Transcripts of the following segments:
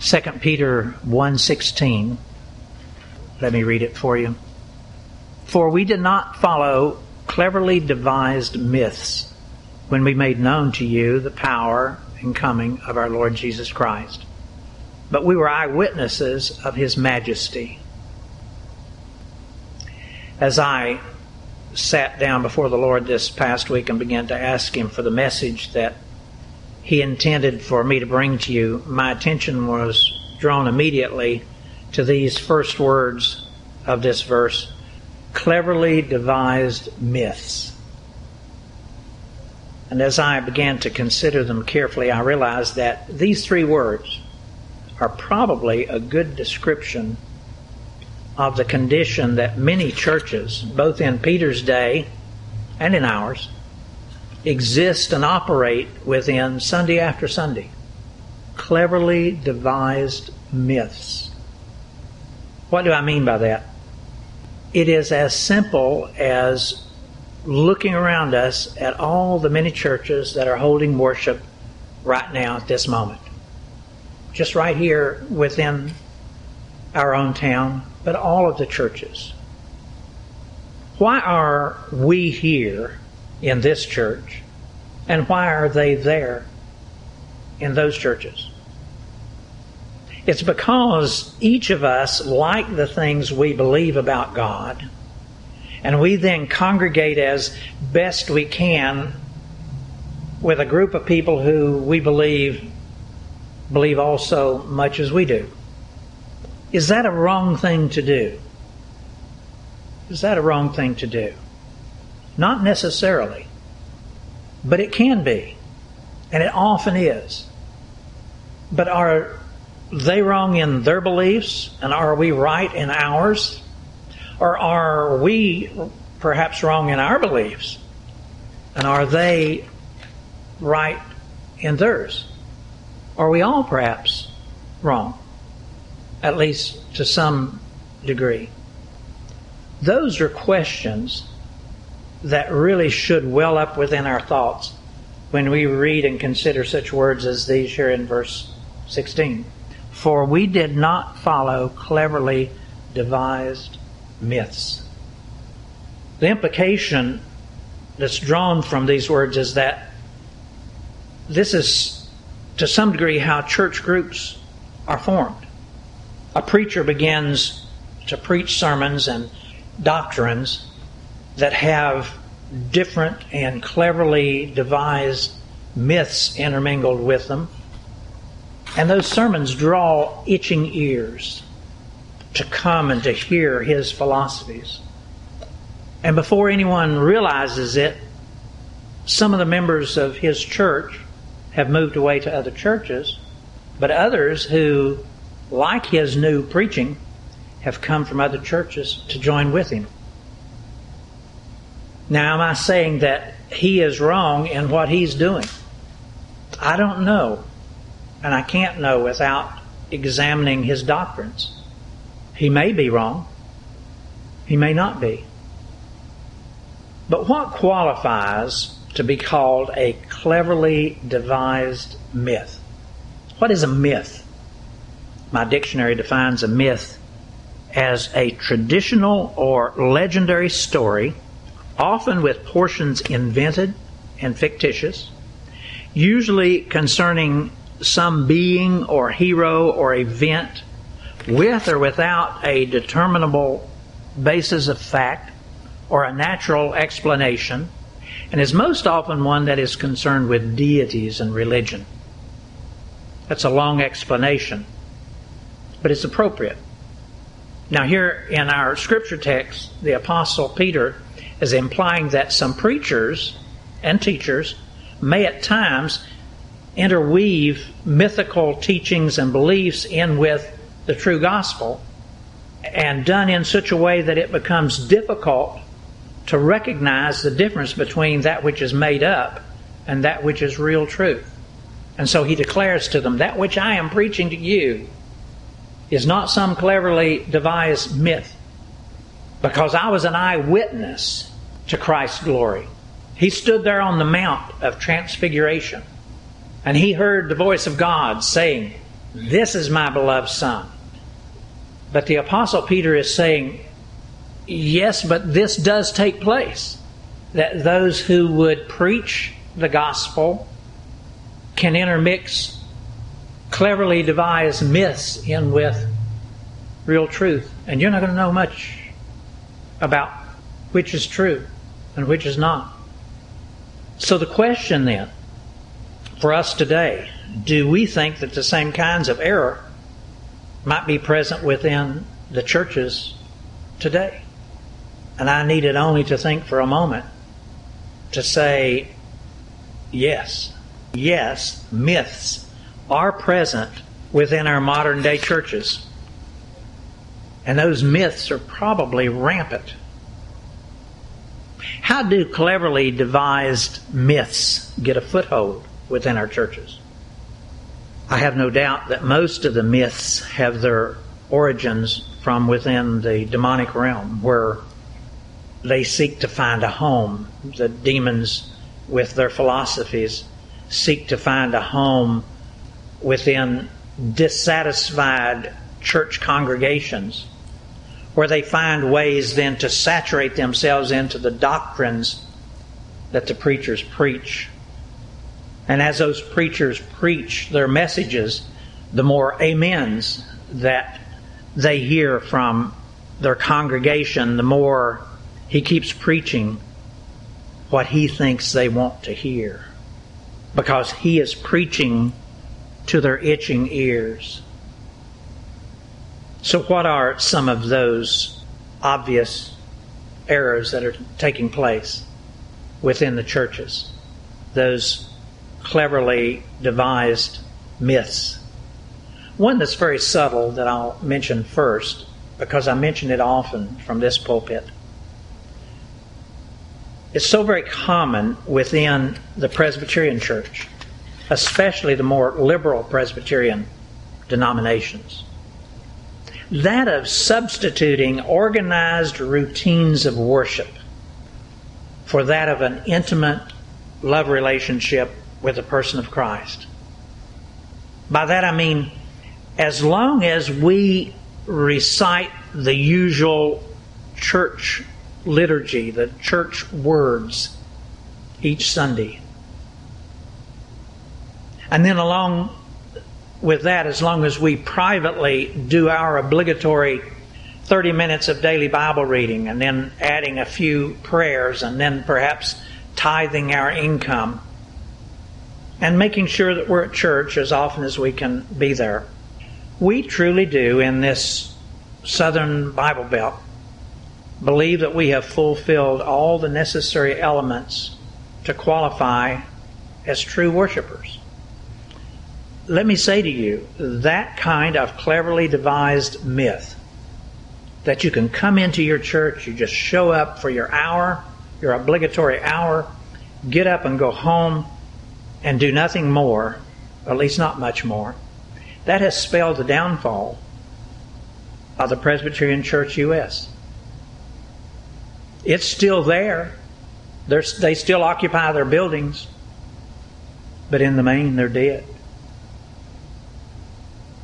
2 Peter 1:16. Let me read it for you. For we did not follow cleverly devised myths when we made known to you the power and coming of our Lord Jesus Christ, but we were eyewitnesses of his majesty. As I sat down before the Lord this past week and began to ask him for the message that he intended for me to bring to you, my attention was drawn immediately to these first words of this verse cleverly devised myths. And as I began to consider them carefully, I realized that these three words are probably a good description of the condition that many churches, both in Peter's day and in ours, exist and operate within Sunday after Sunday. Cleverly devised myths. What do I mean by that? It is as simple as looking around us at all the many churches that are holding worship right now at this moment. Just right here within our own town, but all of the churches. Why are we here in this church, and why are they there in those churches? It's because each of us like the things we believe about God, and we then congregate as best we can with a group of people who we believe believe also much as we do. Is that a wrong thing to do? Is that a wrong thing to do? Not necessarily, but it can be, and it often is. But are they wrong in their beliefs, and are we right in ours? Or are we perhaps wrong in our beliefs, and are they right in theirs? Are we all perhaps wrong, at least to some degree? Those are questions that really should well up within our thoughts when we read and consider such words as these here in verse 16. For we did not follow cleverly devised myths. The implication that's drawn from these words is that this is to some degree how church groups are formed. A preacher begins to preach sermons and doctrines that have different and cleverly devised myths intermingled with them. And those sermons draw itching ears to come and to hear his philosophies. And before anyone realizes it, some of the members of his church have moved away to other churches, but others who like his new preaching have come from other churches to join with him. Now, am I saying that he is wrong in what he's doing? I don't know. And I can't know without examining his doctrines. He may be wrong. He may not be. But what qualifies to be called a cleverly devised myth? What is a myth? My dictionary defines a myth as a traditional or legendary story often with portions invented and fictitious, usually concerning some being or hero or event with or without a determinable basis of fact or a natural explanation, and is most often one that is concerned with deities and religion. That's a long explanation, but it's appropriate. Now, here in our scripture text, the Apostle Peter is implying that some preachers and teachers may at times interweave mythical teachings and beliefs in with the true gospel and done in such a way that it becomes difficult to recognize the difference between that which is made up and that which is real truth. And so he declares to them, That which I am preaching to you is not some cleverly devised myth, because I was an eyewitness to Christ's glory. He stood there on the Mount of Transfiguration and he heard the voice of God saying, This is my beloved Son. But the Apostle Peter is saying, yes, but this does take place. That those who would preach the gospel can intermix cleverly devised myths in with real truth. And you're not going to know much about which is true and which is not. So the question then for us today do we think that the same kinds of error might be present within the churches today? And I needed only to think for a moment to say, yes, yes, myths are present within our modern day churches. And those myths are probably rampant. How do cleverly devised myths get a foothold within our churches? I have no doubt that most of the myths have their origins from within the demonic realm, where they seek to find a home. The demons, with their philosophies, seek to find a home within dissatisfied church congregations, where they find ways then to saturate themselves into the doctrines that the preachers preach and as those preachers preach their messages, the more amens that they hear from their congregation, the more he keeps preaching what he thinks they want to hear. Because he is preaching to their itching ears. So, what are some of those obvious errors that are taking place within the churches? Those cleverly devised myths. One that's very subtle that I'll mention first, because I mention it often from this pulpit. It's so very common within the Presbyterian Church, especially the more liberal Presbyterian denominations. That of substituting organized routines of worship for that of an intimate love relationship with the person of Christ. By that I mean, as long as we recite the usual church liturgy, the church words each Sunday, and then along with that, as long as we privately do our obligatory 30 minutes of daily Bible reading and then adding a few prayers and then perhaps tithing our income, and making sure that we're at church as often as we can be there. We truly do in this Southern Bible Belt believe that we have fulfilled all the necessary elements to qualify as true worshipers. Let me say to you, that kind of cleverly devised myth that you can come into your church, you just show up for your hour, your obligatory hour, get up and go home, and do nothing more, or at least not much more, that has spelled the downfall of the Presbyterian Church U.S. It's still there. They're, they still occupy their buildings, but in the main, they're dead.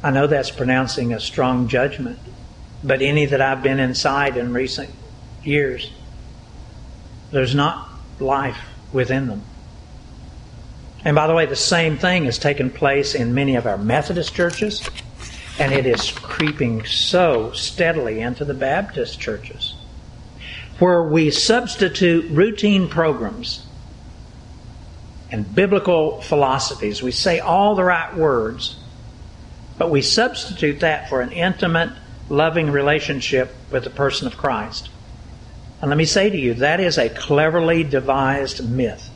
I know that's pronouncing a strong judgment, but any that I've been inside in recent years, there's not life within them. And by the way, the same thing has taken place in many of our Methodist churches, and it is creeping so steadily into the Baptist churches, where we substitute routine programs and biblical philosophies. We say all the right words, but we substitute that for an intimate, loving relationship with the person of Christ. And let me say to you, that is a cleverly devised myth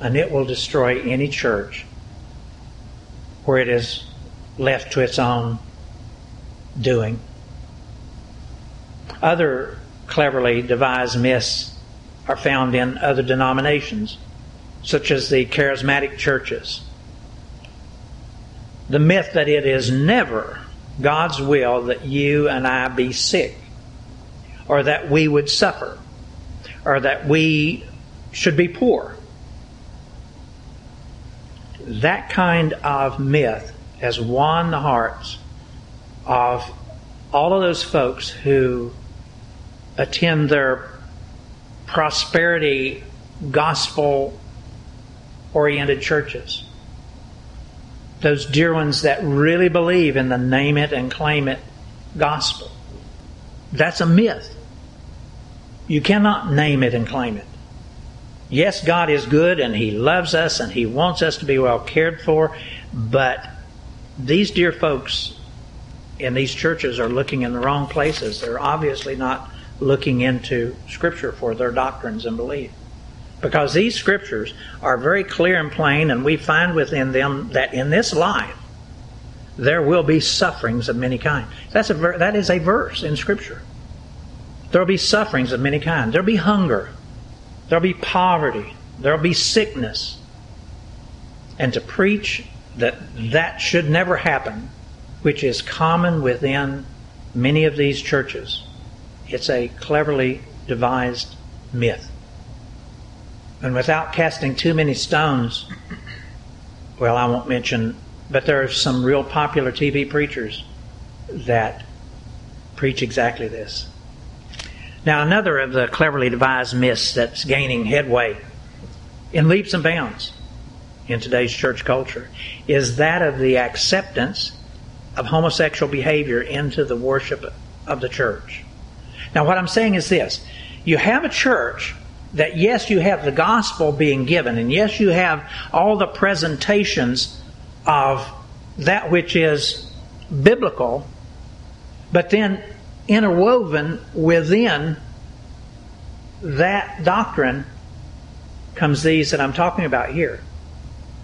and it will destroy any church where it is left to its own doing. Other cleverly devised myths are found in other denominations, such as the charismatic churches. The myth that it is never God's will that you and I be sick, or that we would suffer, or that we should be poor, that kind of myth has won the hearts of all of those folks who attend their prosperity gospel oriented churches. Those dear ones that really believe in the name it and claim it gospel. That's a myth. You cannot name it and claim it. Yes, God is good and He loves us and He wants us to be well cared for, but these dear folks in these churches are looking in the wrong places. They're obviously not looking into Scripture for their doctrines and belief. Because these Scriptures are very clear and plain, and we find within them that in this life there will be sufferings of many kinds. That's a ver- that is a verse in Scripture. There will be sufferings of many kinds. There will be hunger. There will be poverty. There will be sickness. And to preach that that should never happen, which is common within many of these churches, it's a cleverly devised myth. And without casting too many stones, well, I won't mention, but there are some real popular TV preachers that preach exactly this. Now, another of the cleverly devised myths that's gaining headway in leaps and bounds in today's church culture is that of the acceptance of homosexual behavior into the worship of the church. Now, what I'm saying is this you have a church that, yes, you have the gospel being given, and yes, you have all the presentations of that which is biblical, but then interwoven within that doctrine comes these that I'm talking about here,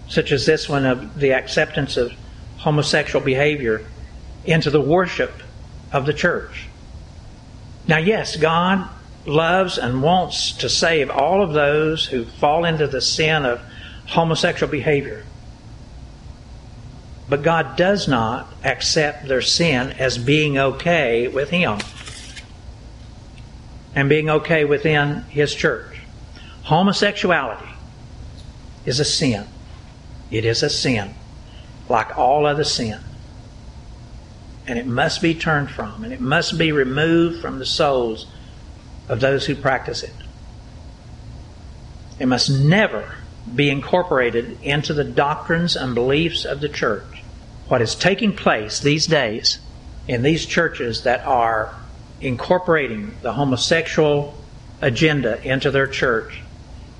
such as this one of the acceptance of homosexual behavior into the worship of the church. Now, yes, God loves and wants to save all of those who fall into the sin of homosexual behavior. But God does not accept their sin as being okay with Him and being okay within His church. Homosexuality is a sin. It is a sin, like all other sin. And it must be turned from, and it must be removed from the souls of those who practice it. It must never be incorporated into the doctrines and beliefs of the church what is taking place these days in these churches that are incorporating the homosexual agenda into their church,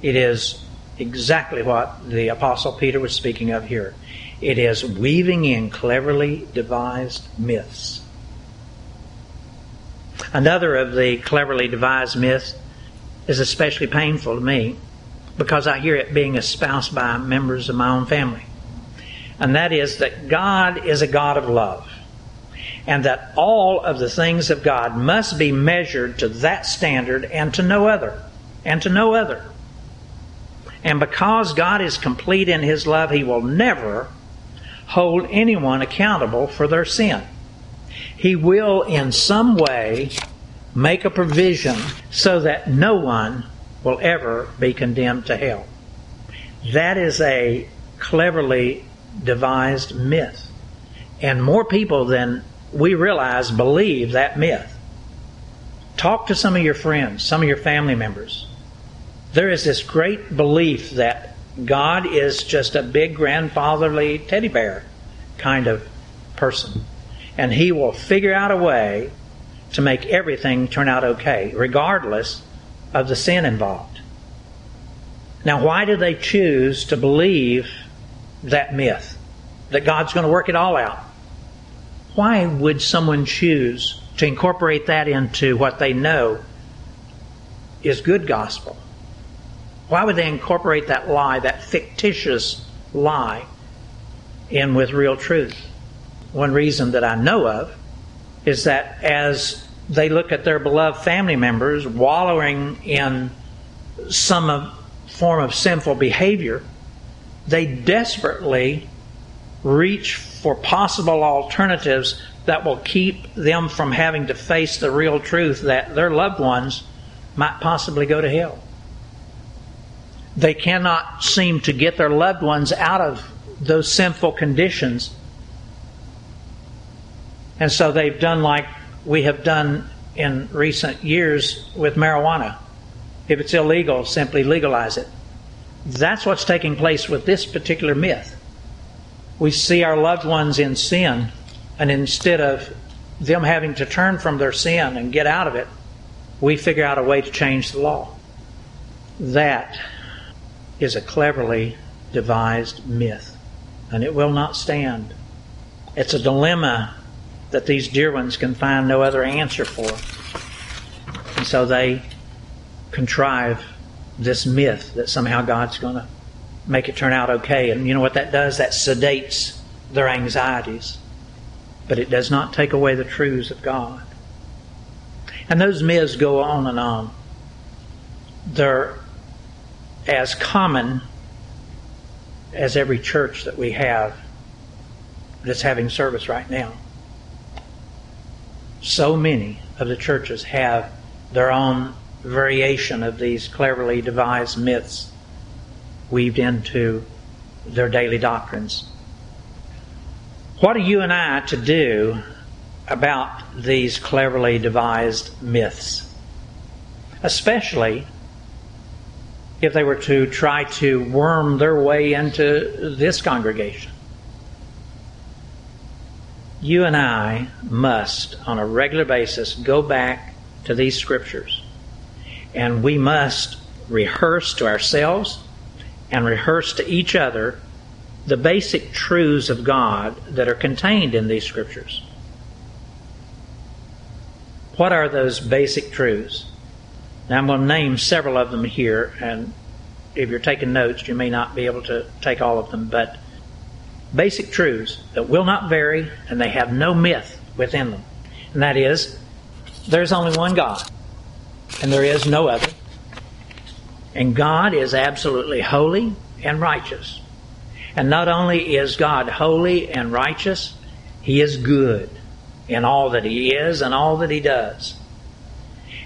it is exactly what the Apostle Peter was speaking of here. It is weaving in cleverly devised myths. Another of the cleverly devised myths is especially painful to me because I hear it being espoused by members of my own family and that is that God is a God of love. And that all of the things of God must be measured to that standard and to no other. And to no other. And because God is complete in His love, He will never hold anyone accountable for their sin. He will, in some way, make a provision so that no one will ever be condemned to hell. That is a cleverly devised myth. And more people than we realize believe that myth. Talk to some of your friends, some of your family members. There is this great belief that God is just a big grandfatherly teddy bear kind of person. And he will figure out a way to make everything turn out okay, regardless of the sin involved. Now, why do they choose to believe that myth that God's going to work it all out. Why would someone choose to incorporate that into what they know is good gospel? Why would they incorporate that lie, that fictitious lie, in with real truth? One reason that I know of is that as they look at their beloved family members wallowing in some form of sinful behavior, they desperately reach for possible alternatives that will keep them from having to face the real truth that their loved ones might possibly go to hell. They cannot seem to get their loved ones out of those sinful conditions And so they've done like we have done in recent years with marijuana. If it's illegal, simply legalize it. That's what's taking place with this particular myth. We see our loved ones in sin, and instead of them having to turn from their sin and get out of it, we figure out a way to change the law. That is a cleverly devised myth, and it will not stand. It's a dilemma that these dear ones can find no other answer for. And so they contrive this myth that somehow God's going to make it turn out okay. And you know what that does? That sedates their anxieties. But it does not take away the truths of God. And those myths go on and on. They're as common as every church that we have that's having service right now. So many of the churches have their own variation of these cleverly devised myths weaved into their daily doctrines. What are you and I to do about these cleverly devised myths? Especially if they were to try to worm their way into this congregation. You and I must, on a regular basis, go back to these scriptures and we must rehearse to ourselves and rehearse to each other the basic truths of God that are contained in these scriptures. What are those basic truths? Now, I'm going to name several of them here, and if you're taking notes, you may not be able to take all of them, but basic truths that will not vary and they have no myth within them. And that is, there's only one God and there is no other. And God is absolutely holy and righteous. And not only is God holy and righteous, He is good in all that He is and all that He does.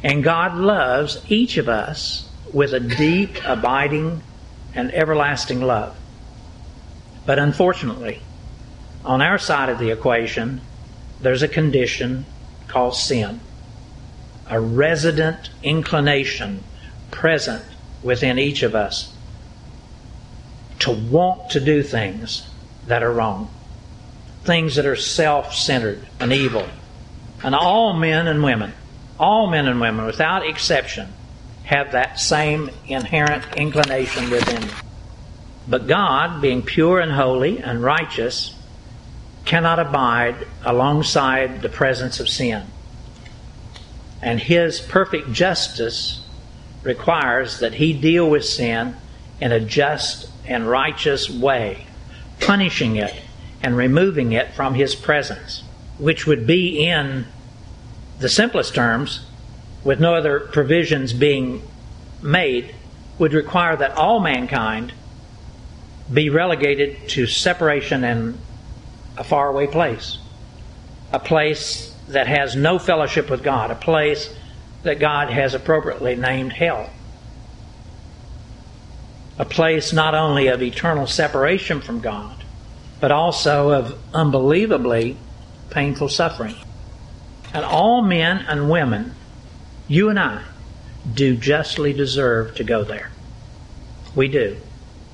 And God loves each of us with a deep, abiding, and everlasting love. But unfortunately, on our side of the equation, there's a condition called sin a resident inclination present within each of us to want to do things that are wrong, things that are self centered and evil. And all men and women, all men and women without exception, have that same inherent inclination within them. But God, being pure and holy and righteous, cannot abide alongside the presence of sin. And his perfect justice requires that he deal with sin in a just and righteous way, punishing it and removing it from his presence, which would be in the simplest terms, with no other provisions being made, would require that all mankind be relegated to separation in a faraway place, a place that has no fellowship with God, a place that God has appropriately named hell. A place not only of eternal separation from God, but also of unbelievably painful suffering. And all men and women, you and I, do justly deserve to go there. We do.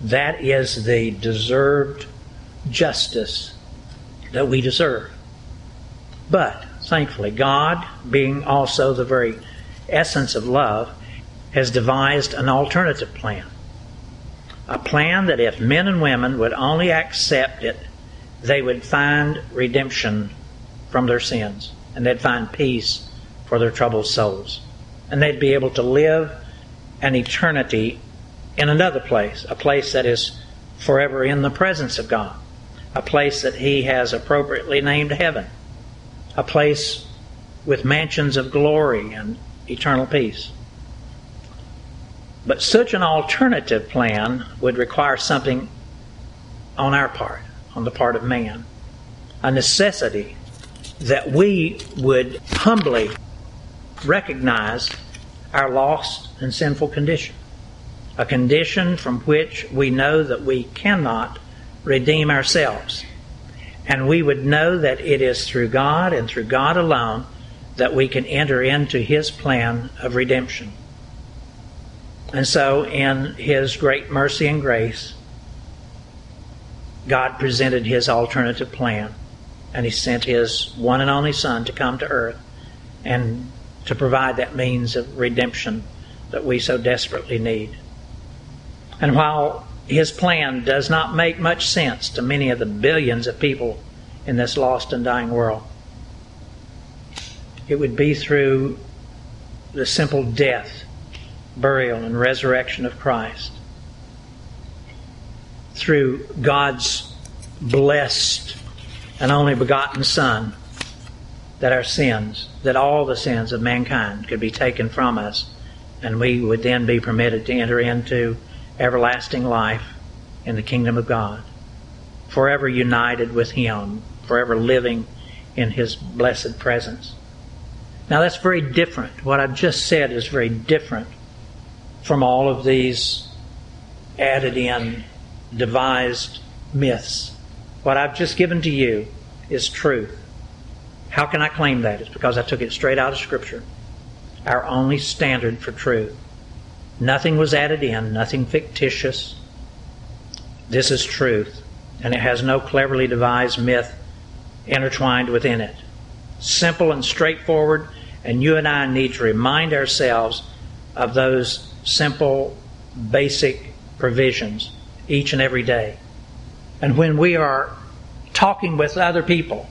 That is the deserved justice that we deserve. But Thankfully, God, being also the very essence of love, has devised an alternative plan. A plan that if men and women would only accept it, they would find redemption from their sins and they'd find peace for their troubled souls. And they'd be able to live an eternity in another place, a place that is forever in the presence of God, a place that He has appropriately named heaven a place with mansions of glory and eternal peace. But such an alternative plan would require something on our part, on the part of man, a necessity that we would humbly recognize our lost and sinful condition, a condition from which we know that we cannot redeem ourselves And we would know that it is through God and through God alone that we can enter into His plan of redemption. And so, in His great mercy and grace, God presented His alternative plan, and He sent His one and only Son to come to earth and to provide that means of redemption that we so desperately need. And while His plan does not make much sense to many of the billions of people in this lost and dying world, it would be through the simple death, burial, and resurrection of Christ. Through God's blessed and only begotten Son, that our sins, that all the sins of mankind could be taken from us, and we would then be permitted to enter into everlasting life in the kingdom of God, forever united with Him, forever living in His blessed presence. Now that's very different. What I've just said is very different from all of these added in, devised myths. What I've just given to you is truth. How can I claim that? It's because I took it straight out of Scripture. Our only standard for truth. Nothing was added in, nothing fictitious. This is truth, and it has no cleverly devised myth intertwined within it. Simple and straightforward and you and I need to remind ourselves of those simple, basic provisions each and every day. And when we are talking with other people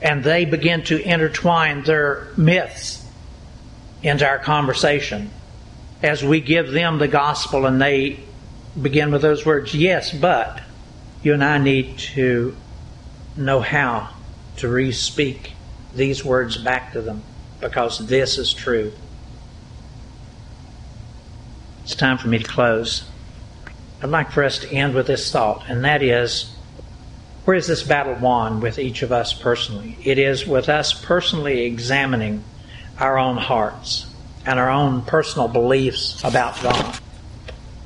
and they begin to intertwine their myths into our conversation, as we give them the gospel and they begin with those words, yes, but you and I need to know how to re speak these words back to them because this is true. It's time for me to close. I'd like for us to end with this thought, and that is where is this battle won with each of us personally? It is with us personally examining our own hearts and our own personal beliefs about God.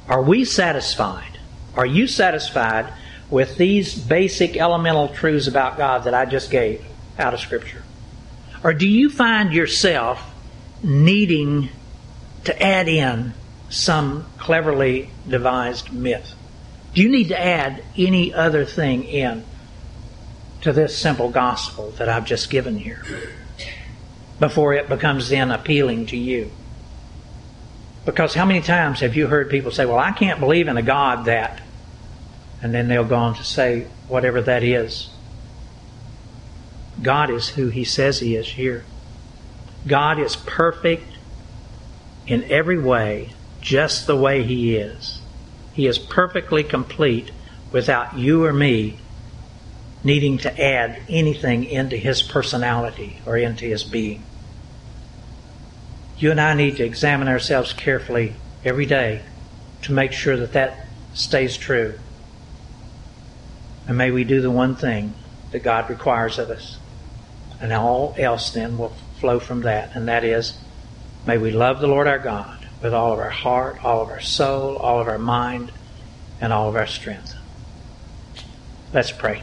Are we satisfied? Are you satisfied with these basic elemental truths about God that I just gave out of Scripture? Or do you find yourself needing to add in some cleverly devised myth? Do you need to add any other thing in to this simple gospel that I've just given here before it becomes then appealing to you? Because how many times have you heard people say, Well, I can't believe in a God that, and then they'll go on to say whatever that is. God is who He says He is here. God is perfect in every way, just the way He is. He is perfectly complete without you or me needing to add anything into His personality or into His being. You and I need to examine ourselves carefully every day to make sure that that stays true. And may we do the one thing that God requires of us and all else then will flow from that. And that is, may we love the Lord our God with all of our heart, all of our soul, all of our mind, and all of our strength. Let's pray.